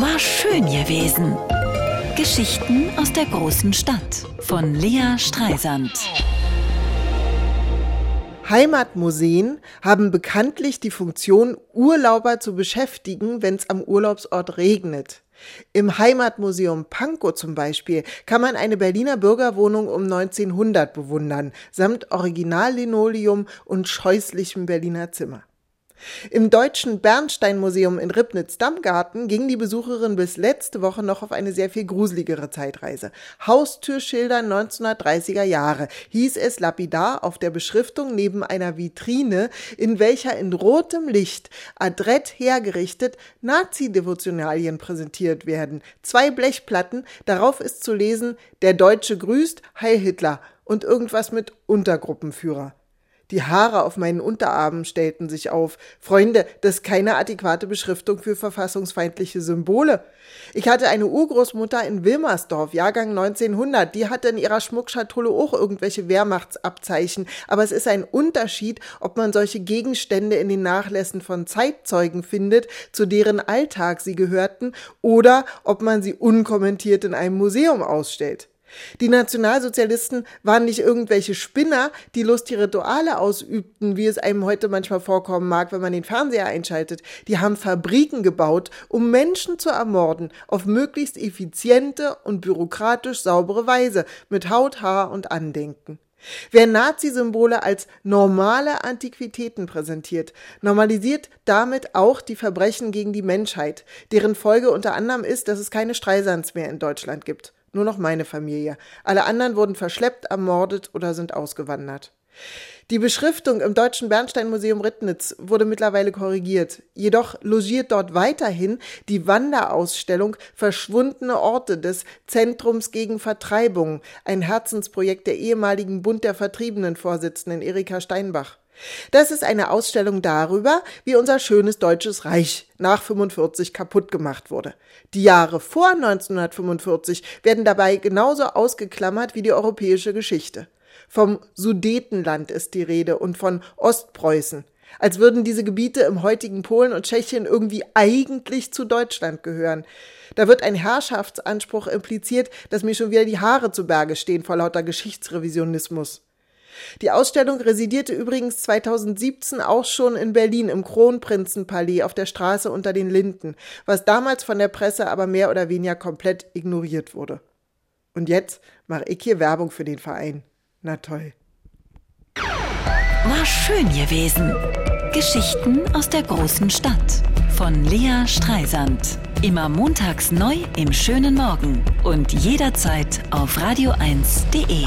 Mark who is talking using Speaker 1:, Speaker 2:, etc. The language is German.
Speaker 1: War schön gewesen. Geschichten aus der großen Stadt von Lea Streisand.
Speaker 2: Heimatmuseen haben bekanntlich die Funktion, Urlauber zu beschäftigen, wenn es am Urlaubsort regnet. Im Heimatmuseum Pankow zum Beispiel kann man eine Berliner Bürgerwohnung um 1900 bewundern, samt Originallinoleum und scheußlichem Berliner Zimmer. Im Deutschen Bernstein-Museum in Ribnitz-Dammgarten ging die Besucherin bis letzte Woche noch auf eine sehr viel gruseligere Zeitreise. Haustürschilder 1930er Jahre hieß es lapidar auf der Beschriftung neben einer Vitrine, in welcher in rotem Licht adrett hergerichtet Nazi-Devotionalien präsentiert werden. Zwei Blechplatten, darauf ist zu lesen, der Deutsche grüßt, Heil Hitler und irgendwas mit Untergruppenführer. Die Haare auf meinen Unterarmen stellten sich auf. Freunde, das ist keine adäquate Beschriftung für verfassungsfeindliche Symbole. Ich hatte eine Urgroßmutter in Wilmersdorf, Jahrgang 1900. Die hatte in ihrer Schmuckschatulle auch irgendwelche Wehrmachtsabzeichen. Aber es ist ein Unterschied, ob man solche Gegenstände in den Nachlässen von Zeitzeugen findet, zu deren Alltag sie gehörten, oder ob man sie unkommentiert in einem Museum ausstellt. Die Nationalsozialisten waren nicht irgendwelche Spinner, die lustige Rituale ausübten, wie es einem heute manchmal vorkommen mag, wenn man den Fernseher einschaltet. Die haben Fabriken gebaut, um Menschen zu ermorden, auf möglichst effiziente und bürokratisch saubere Weise, mit Haut, Haar und Andenken. Wer Nazi-Symbole als normale Antiquitäten präsentiert, normalisiert damit auch die Verbrechen gegen die Menschheit, deren Folge unter anderem ist, dass es keine Streisands mehr in Deutschland gibt. Nur noch meine Familie. Alle anderen wurden verschleppt, ermordet oder sind ausgewandert. Die Beschriftung im Deutschen Bernsteinmuseum Rittnitz wurde mittlerweile korrigiert. Jedoch logiert dort weiterhin die Wanderausstellung Verschwundene Orte des Zentrums gegen Vertreibung, ein Herzensprojekt der ehemaligen Bund der Vertriebenen Vorsitzenden Erika Steinbach. Das ist eine Ausstellung darüber, wie unser schönes deutsches Reich nach 45 kaputt gemacht wurde. Die Jahre vor 1945 werden dabei genauso ausgeklammert wie die europäische Geschichte. Vom Sudetenland ist die Rede und von Ostpreußen, als würden diese Gebiete im heutigen Polen und Tschechien irgendwie eigentlich zu Deutschland gehören. Da wird ein Herrschaftsanspruch impliziert, dass mir schon wieder die Haare zu Berge stehen vor lauter Geschichtsrevisionismus. Die Ausstellung residierte übrigens 2017 auch schon in Berlin im Kronprinzenpalais auf der Straße unter den Linden, was damals von der Presse aber mehr oder weniger komplett ignoriert wurde. Und jetzt mache ich hier Werbung für den Verein. Na toll.
Speaker 1: War schön gewesen. Geschichten aus der großen Stadt von Lea Streisand. Immer montags neu im schönen Morgen und jederzeit auf radio1.de.